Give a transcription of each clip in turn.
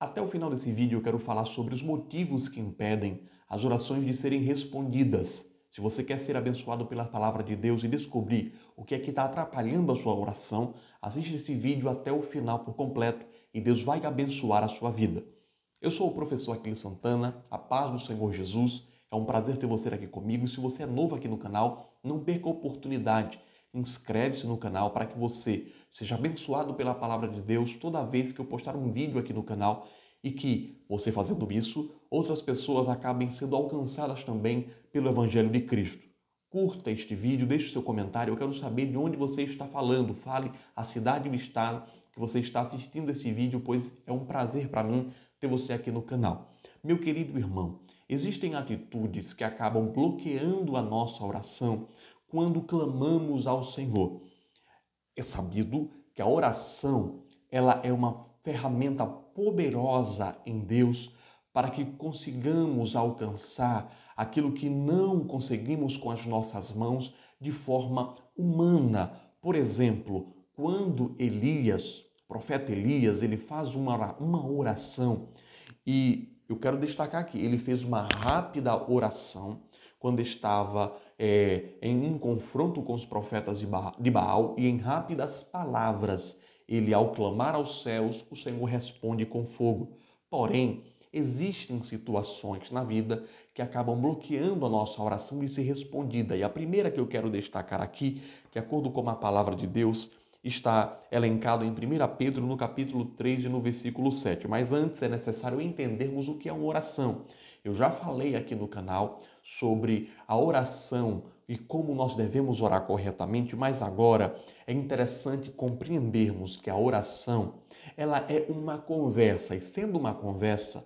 Até o final desse vídeo eu quero falar sobre os motivos que impedem as orações de serem respondidas. Se você quer ser abençoado pela palavra de Deus e descobrir o que é que está atrapalhando a sua oração, assista esse vídeo até o final por completo e Deus vai abençoar a sua vida. Eu sou o professor Aquiles Santana, a paz do Senhor Jesus. É um prazer ter você aqui comigo. Se você é novo aqui no canal, não perca a oportunidade inscreve-se no canal para que você seja abençoado pela palavra de Deus toda vez que eu postar um vídeo aqui no canal e que você fazendo isso, outras pessoas acabem sendo alcançadas também pelo Evangelho de Cristo. Curta este vídeo, deixe seu comentário, eu quero saber de onde você está falando, fale a cidade e o estado que você está assistindo esse vídeo, pois é um prazer para mim ter você aqui no canal. Meu querido irmão, existem atitudes que acabam bloqueando a nossa oração quando clamamos ao Senhor. É sabido que a oração, ela é uma ferramenta poderosa em Deus para que consigamos alcançar aquilo que não conseguimos com as nossas mãos de forma humana. Por exemplo, quando Elias, profeta Elias, ele faz uma, uma oração e eu quero destacar aqui, ele fez uma rápida oração quando estava é, em um confronto com os profetas de Baal e em rápidas palavras, ele, ao clamar aos céus, o Senhor responde com fogo. Porém, existem situações na vida que acabam bloqueando a nossa oração de ser respondida. E a primeira que eu quero destacar aqui, de acordo com a palavra de Deus, está elencado em 1 Pedro no capítulo 3 e no versículo 7. Mas antes é necessário entendermos o que é uma oração. Eu já falei aqui no canal sobre a oração e como nós devemos orar corretamente, mas agora é interessante compreendermos que a oração, ela é uma conversa e sendo uma conversa,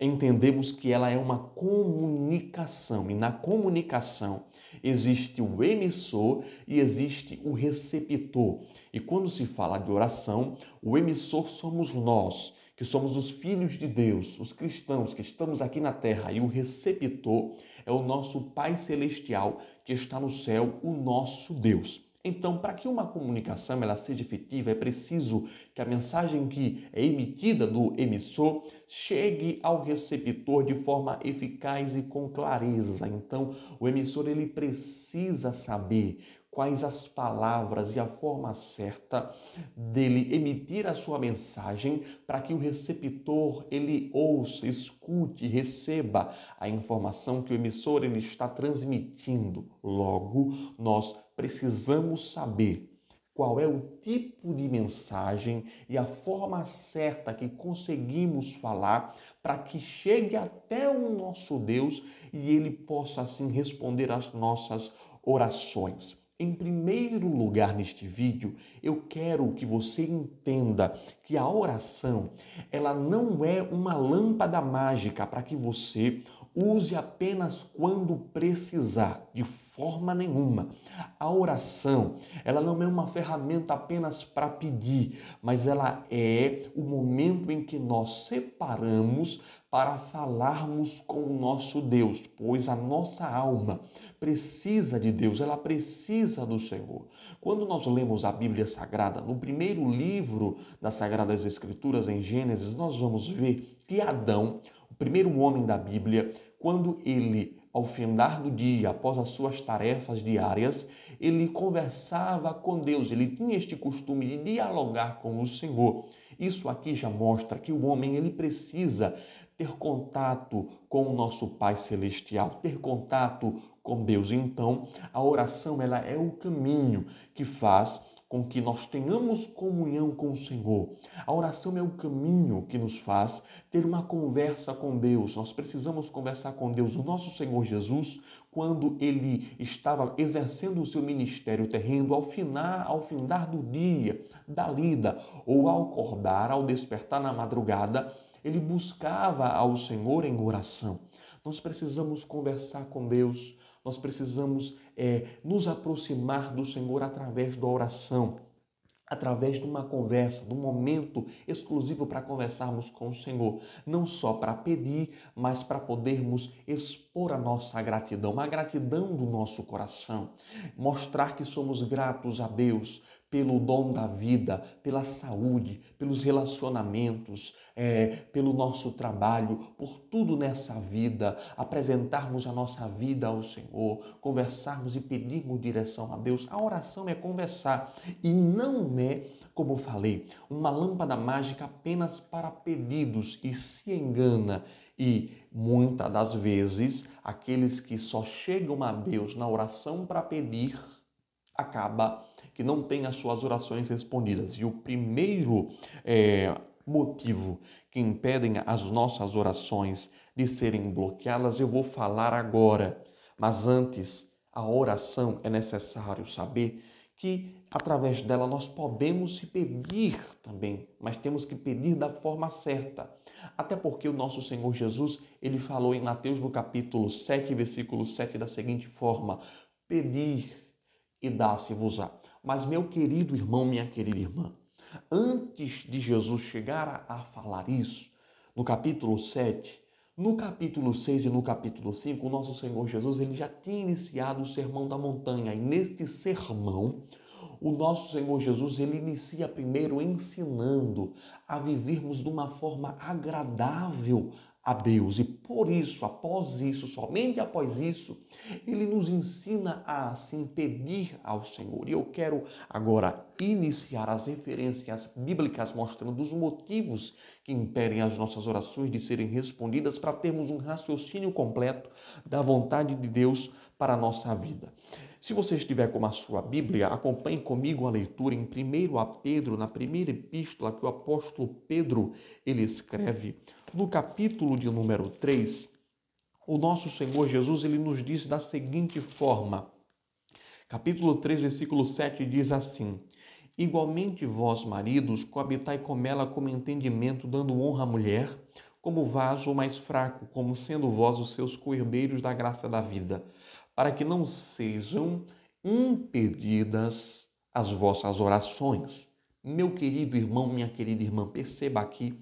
entendemos que ela é uma comunicação e na comunicação existe o emissor e existe o receptor. E quando se fala de oração, o emissor somos nós, que somos os filhos de Deus, os cristãos que estamos aqui na terra, e o receptor é o nosso Pai celestial que está no céu, o nosso Deus. Então, para que uma comunicação ela seja efetiva, é preciso que a mensagem que é emitida do emissor chegue ao receptor de forma eficaz e com clareza. Então, o emissor ele precisa saber quais as palavras e a forma certa dele emitir a sua mensagem para que o receptor ele ouça, escute, receba a informação que o emissor ele está transmitindo. Logo, nós precisamos saber qual é o tipo de mensagem e a forma certa que conseguimos falar para que chegue até o nosso Deus e ele possa assim responder às nossas orações. Em primeiro lugar, neste vídeo, eu quero que você entenda que a oração, ela não é uma lâmpada mágica para que você use apenas quando precisar, de forma nenhuma. A oração, ela não é uma ferramenta apenas para pedir, mas ela é o momento em que nós separamos para falarmos com o nosso Deus, pois a nossa alma precisa de Deus, ela precisa do Senhor. Quando nós lemos a Bíblia Sagrada, no primeiro livro das Sagradas Escrituras, em Gênesis, nós vamos ver que Adão, o primeiro homem da Bíblia, quando ele ao findar do dia, após as suas tarefas diárias, ele conversava com Deus, ele tinha este costume de dialogar com o Senhor. Isso aqui já mostra que o homem ele precisa ter contato com o nosso Pai celestial, ter contato com Deus. Então, a oração ela é o caminho que faz com que nós tenhamos comunhão com o Senhor. A oração é o caminho que nos faz ter uma conversa com Deus. Nós precisamos conversar com Deus. O nosso Senhor Jesus, quando ele estava exercendo o seu ministério terreno, ao final, ao findar do dia, da lida, ou ao acordar, ao despertar na madrugada, ele buscava ao Senhor em oração. Nós precisamos conversar com Deus, nós precisamos é, nos aproximar do Senhor através da oração, através de uma conversa, de um momento exclusivo para conversarmos com o Senhor, não só para pedir, mas para podermos expor a nossa gratidão, a gratidão do nosso coração, mostrar que somos gratos a Deus pelo dom da vida, pela saúde, pelos relacionamentos, é, pelo nosso trabalho, por tudo nessa vida, apresentarmos a nossa vida ao Senhor, conversarmos e pedirmos direção a Deus. A oração é conversar e não é, como falei, uma lâmpada mágica apenas para pedidos e se engana. E muitas das vezes, aqueles que só chegam a Deus na oração para pedir, acaba que não tem as suas orações respondidas. E o primeiro é, motivo que impedem as nossas orações de serem bloqueadas, eu vou falar agora. Mas antes, a oração é necessário saber que através dela nós podemos pedir também, mas temos que pedir da forma certa. Até porque o nosso Senhor Jesus, ele falou em Mateus no capítulo 7, versículo 7 da seguinte forma: Pedir e dá-se-vos-á. Mas, meu querido irmão, minha querida irmã, antes de Jesus chegar a, a falar isso, no capítulo 7, no capítulo 6 e no capítulo 5, o nosso Senhor Jesus ele já tinha iniciado o Sermão da Montanha. E neste sermão, o nosso Senhor Jesus ele inicia primeiro ensinando a vivermos de uma forma agradável a Deus. E por isso, após isso, somente após isso, ele nos ensina a assim pedir ao Senhor. E eu quero agora iniciar as referências bíblicas mostrando os motivos que impedem as nossas orações de serem respondidas para termos um raciocínio completo da vontade de Deus para a nossa vida. Se você estiver com a sua Bíblia, acompanhe comigo a leitura em 1 a Pedro, na primeira epístola que o apóstolo Pedro ele escreve, no capítulo de número 3, o nosso Senhor Jesus ele nos diz da seguinte forma. Capítulo 3, versículo 7 diz assim: Igualmente vós, maridos, coabitai com ela como entendimento, dando honra à mulher, como vaso mais fraco, como sendo vós os seus coerdeiros da graça da vida para que não sejam impedidas as vossas orações. Meu querido irmão, minha querida irmã, perceba aqui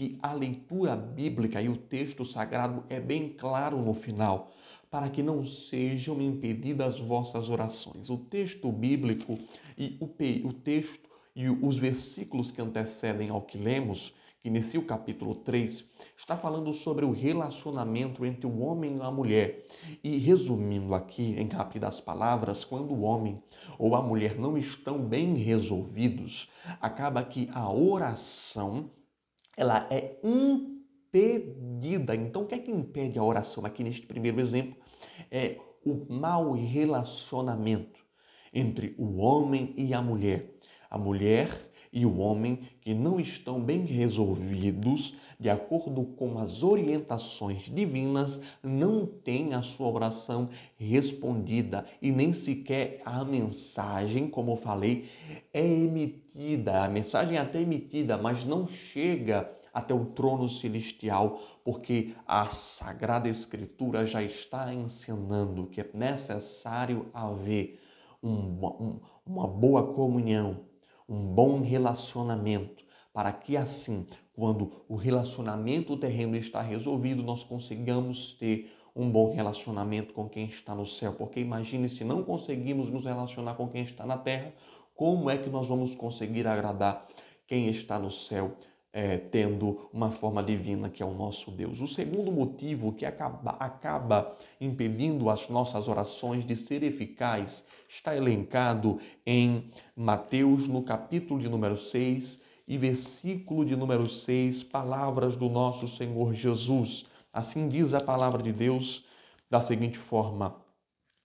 que a leitura bíblica e o texto sagrado é bem claro no final, para que não sejam impedidas as vossas orações. O texto bíblico e o, o texto e os versículos que antecedem ao que lemos que inicia o capítulo 3, está falando sobre o relacionamento entre o homem e a mulher. E resumindo aqui em rápidas palavras, quando o homem ou a mulher não estão bem resolvidos, acaba que a oração ela é impedida. Então, o que é que impede a oração aqui neste primeiro exemplo? É o mau relacionamento entre o homem e a mulher. A mulher e o homem que não estão bem resolvidos, de acordo com as orientações divinas, não têm a sua oração respondida e nem sequer a mensagem, como eu falei, é emitida. A mensagem é até emitida, mas não chega até o trono celestial, porque a Sagrada Escritura já está ensinando que é necessário haver uma, uma boa comunhão um bom relacionamento, para que assim, quando o relacionamento terreno está resolvido, nós consigamos ter um bom relacionamento com quem está no céu. Porque imagine se não conseguimos nos relacionar com quem está na terra, como é que nós vamos conseguir agradar quem está no céu? É, tendo uma forma divina que é o nosso Deus. O segundo motivo que acaba, acaba impedindo as nossas orações de ser eficazes está elencado em Mateus, no capítulo de número 6 e versículo de número 6, palavras do nosso Senhor Jesus. Assim diz a palavra de Deus da seguinte forma: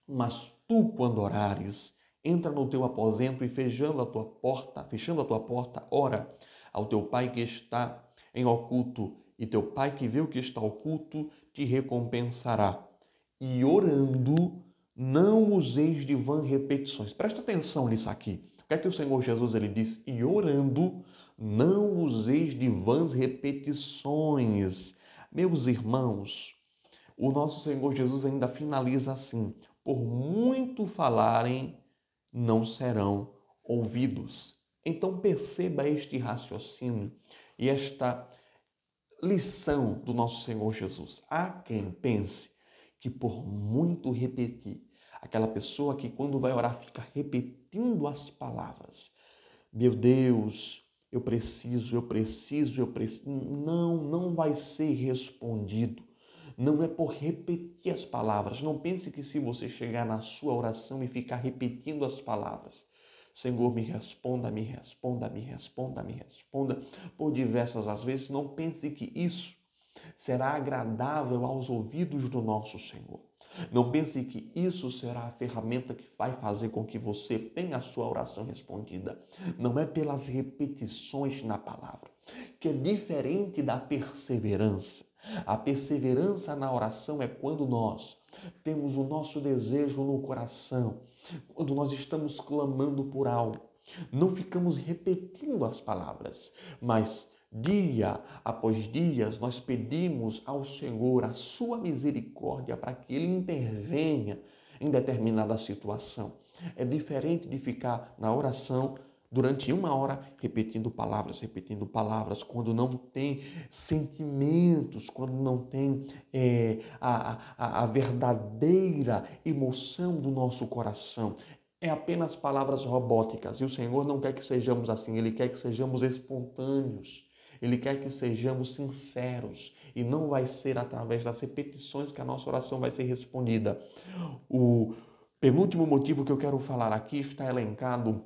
Mas tu, quando orares, entra no teu aposento e fechando a tua porta, fechando a tua porta, ora ao teu Pai que está em oculto, e teu Pai que vê o que está oculto te recompensará. E orando, não useis de vã repetições. Presta atenção nisso aqui. O que é que o Senhor Jesus ele diz? E orando, não useis de vãs repetições. Meus irmãos, o nosso Senhor Jesus ainda finaliza assim: por muito falarem, não serão ouvidos. Então perceba este raciocínio e esta lição do nosso Senhor Jesus. Há quem pense que por muito repetir aquela pessoa que quando vai orar fica repetindo as palavras. Meu Deus, eu preciso, eu preciso, eu preciso. Não, não vai ser respondido. Não é por repetir as palavras. Não pense que se você chegar na sua oração e ficar repetindo as palavras, Senhor, me responda, me responda, me responda, me responda, por diversas às vezes, não pense que isso será agradável aos ouvidos do nosso Senhor. Não pense que isso será a ferramenta que vai fazer com que você tenha a sua oração respondida. Não é pelas repetições na palavra, que é diferente da perseverança. A perseverança na oração é quando nós temos o nosso desejo no coração, quando nós estamos clamando por algo. Não ficamos repetindo as palavras, mas Dia após dias, nós pedimos ao Senhor a sua misericórdia para que Ele intervenha em determinada situação. É diferente de ficar na oração durante uma hora repetindo palavras, repetindo palavras, quando não tem sentimentos, quando não tem é, a, a, a verdadeira emoção do nosso coração. É apenas palavras robóticas e o Senhor não quer que sejamos assim, Ele quer que sejamos espontâneos. Ele quer que sejamos sinceros e não vai ser através das repetições que a nossa oração vai ser respondida. O penúltimo motivo que eu quero falar aqui está elencado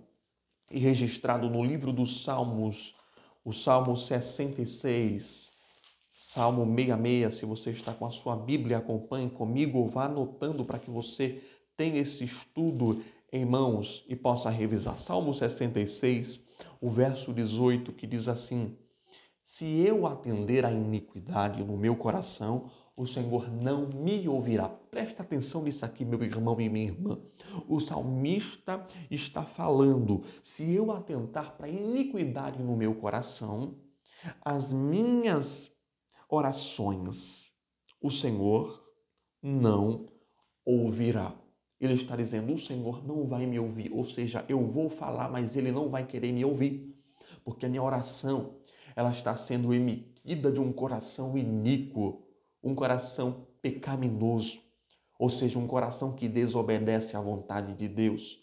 e registrado no livro dos Salmos, o Salmo 66, Salmo 66. Se você está com a sua Bíblia, acompanhe comigo vá anotando para que você tenha esse estudo em mãos e possa revisar. Salmo 66, o verso 18, que diz assim: se eu atender à iniquidade no meu coração, o Senhor não me ouvirá. Presta atenção nisso aqui, meu irmão e minha irmã. O salmista está falando: se eu atentar para a iniquidade no meu coração, as minhas orações, o Senhor não ouvirá. Ele está dizendo: o Senhor não vai me ouvir, ou seja, eu vou falar, mas ele não vai querer me ouvir, porque a minha oração ela está sendo emitida de um coração iníquo, um coração pecaminoso, ou seja, um coração que desobedece à vontade de Deus.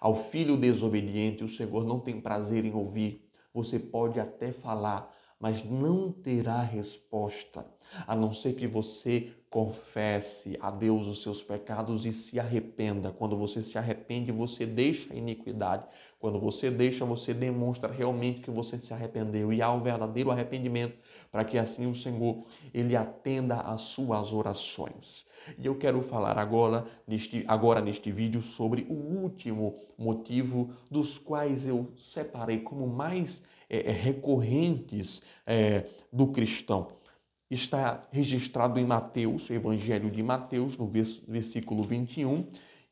Ao filho desobediente, o Senhor não tem prazer em ouvir. Você pode até falar, mas não terá resposta, a não ser que você confesse a Deus os seus pecados e se arrependa. Quando você se arrepende, você deixa a iniquidade. Quando você deixa, você demonstra realmente que você se arrependeu e há um verdadeiro arrependimento, para que assim o Senhor ele atenda às suas orações. E eu quero falar agora neste, agora neste vídeo sobre o último motivo dos quais eu separei como mais é, recorrentes é, do cristão está registrado em Mateus, Evangelho de Mateus, no versículo 21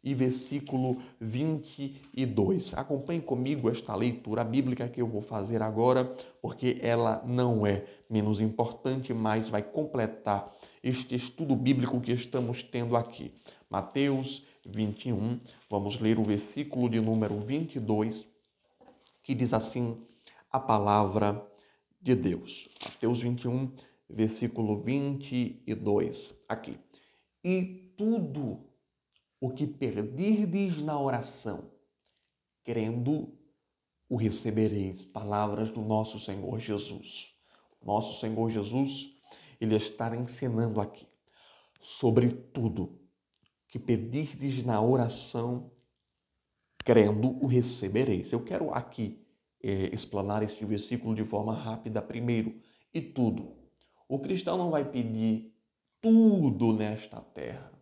e versículo 22. Acompanhe comigo esta leitura bíblica que eu vou fazer agora, porque ela não é menos importante, mas vai completar este estudo bíblico que estamos tendo aqui. Mateus 21, vamos ler o versículo de número 22, que diz assim a palavra de Deus. Mateus 21, versículo 22, aqui. E tudo o que perdirdes na oração, crendo, o recebereis. Palavras do nosso Senhor Jesus. Nosso Senhor Jesus, ele está ensinando aqui sobre tudo que pedirdes na oração, crendo, o recebereis. Eu quero aqui é, explanar este versículo de forma rápida. Primeiro, e tudo o cristão não vai pedir tudo nesta terra.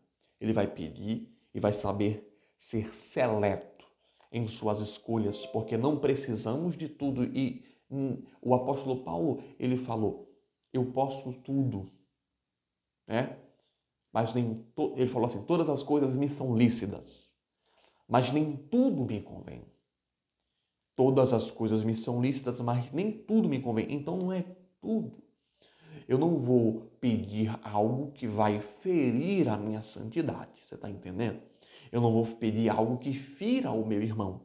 Ele vai pedir e vai saber ser seleto em suas escolhas, porque não precisamos de tudo. E hum, o apóstolo Paulo, ele falou: Eu posso tudo, né? Mas nem ele falou assim: todas as coisas me são lícitas, mas nem tudo me convém. Todas as coisas me são lícitas, mas nem tudo me convém. Então não é tudo. Eu não vou pedir algo que vai ferir a minha santidade. Você está entendendo? Eu não vou pedir algo que fira o meu irmão.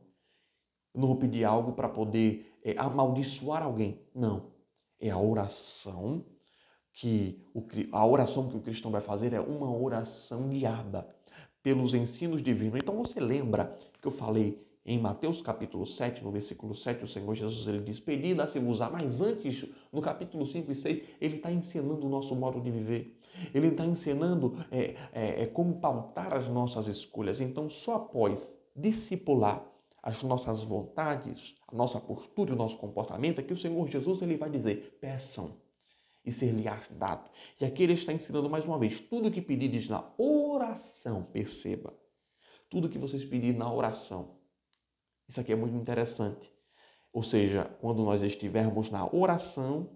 Eu não vou pedir algo para poder é, amaldiçoar alguém. Não. É a oração que o, a oração que o cristão vai fazer é uma oração guiada pelos ensinos divinos. Então você lembra que eu falei em Mateus capítulo 7, no versículo 7, o Senhor Jesus ele diz: Pedi, dá-se-vos Mas antes, no capítulo 5 e 6, ele está ensinando o nosso modo de viver. Ele está ensinando é, é, é, como pautar as nossas escolhas. Então, só após discipular as nossas vontades, a nossa postura, o nosso comportamento, é que o Senhor Jesus ele vai dizer: peçam e ser-lhe-ás dado. E aqui ele está ensinando mais uma vez: tudo que pedires na oração, perceba, tudo que vocês pedirem na oração, isso aqui é muito interessante. Ou seja, quando nós estivermos na oração,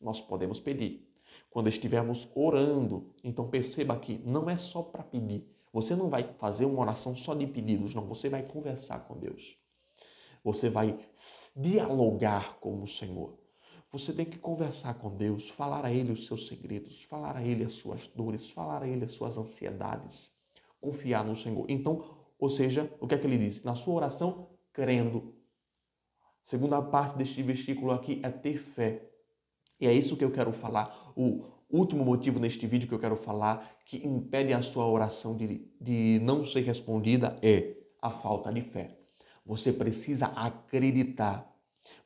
nós podemos pedir. Quando estivermos orando, então perceba que não é só para pedir. Você não vai fazer uma oração só de pedidos, não. Você vai conversar com Deus. Você vai dialogar com o Senhor. Você tem que conversar com Deus, falar a Ele os seus segredos, falar a Ele as suas dores, falar a Ele as suas ansiedades, confiar no Senhor. Então, ou seja, o que é que ele diz? Na sua oração, crendo. Segunda parte deste versículo aqui é ter fé. E é isso que eu quero falar. O último motivo neste vídeo que eu quero falar que impede a sua oração de, de não ser respondida é a falta de fé. Você precisa acreditar.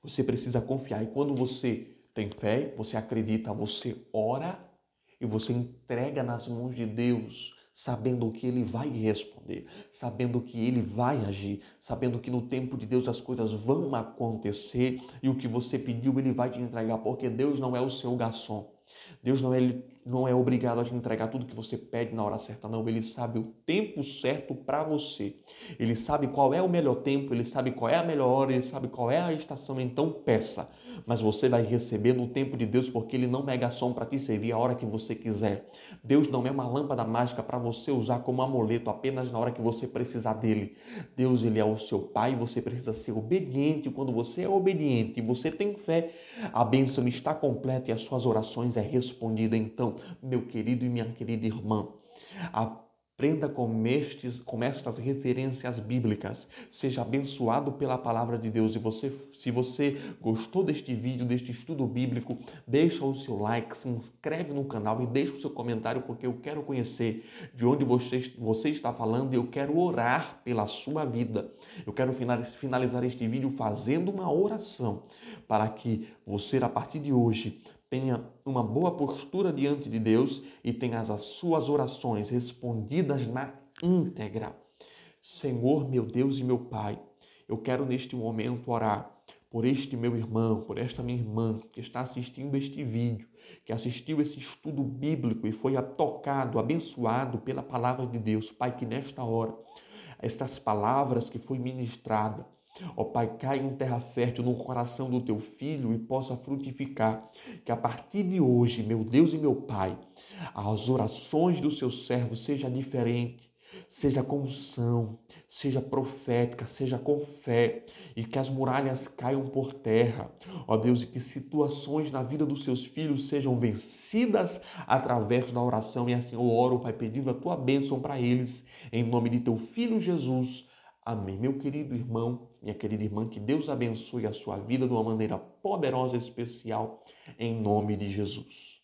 Você precisa confiar. E quando você tem fé, você acredita, você ora e você entrega nas mãos de Deus sabendo que Ele vai responder, sabendo que Ele vai agir, sabendo que no tempo de Deus as coisas vão acontecer e o que você pediu Ele vai te entregar, porque Deus não é o seu garçom. Deus não é, não é obrigado a te entregar tudo que você pede na hora certa, não. Ele sabe o tempo certo para você. Ele sabe qual é o melhor tempo, ele sabe qual é a melhor hora, ele sabe qual é a estação. Então peça. Mas você vai receber no tempo de Deus, porque ele não é som para te servir a hora que você quiser. Deus não é uma lâmpada mágica para você usar como amuleto apenas na hora que você precisar dele. Deus, ele é o seu pai, você precisa ser obediente. Quando você é obediente e você tem fé, a bênção está completa e as suas orações é respondida. Então, meu querido e minha querida irmã, Aprenda com, estes, com estas referências bíblicas. Seja abençoado pela palavra de Deus. E você, se você gostou deste vídeo, deste estudo bíblico, deixa o seu like, se inscreve no canal e deixa o seu comentário, porque eu quero conhecer de onde você, você está falando e eu quero orar pela sua vida. Eu quero finalizar este vídeo fazendo uma oração para que você, a partir de hoje, tenha uma boa postura diante de Deus e tenha as suas orações respondidas na íntegra. Senhor, meu Deus e meu Pai, eu quero neste momento orar por este meu irmão, por esta minha irmã que está assistindo este vídeo, que assistiu esse estudo bíblico e foi tocado, abençoado pela palavra de Deus. Pai, que nesta hora, estas palavras que foi ministrada, Ó Pai, cai em terra fértil no coração do teu filho e possa frutificar. Que a partir de hoje, meu Deus e meu Pai, as orações do seu servo sejam diferentes, seja com unção, seja profética, seja com fé, e que as muralhas caiam por terra. Ó Deus, e que situações na vida dos seus filhos sejam vencidas através da oração. E assim eu oro, Pai, pedindo a tua bênção para eles, em nome de teu filho Jesus. Amém. Meu querido irmão, minha querida irmã, que Deus abençoe a sua vida de uma maneira poderosa e especial, em nome de Jesus.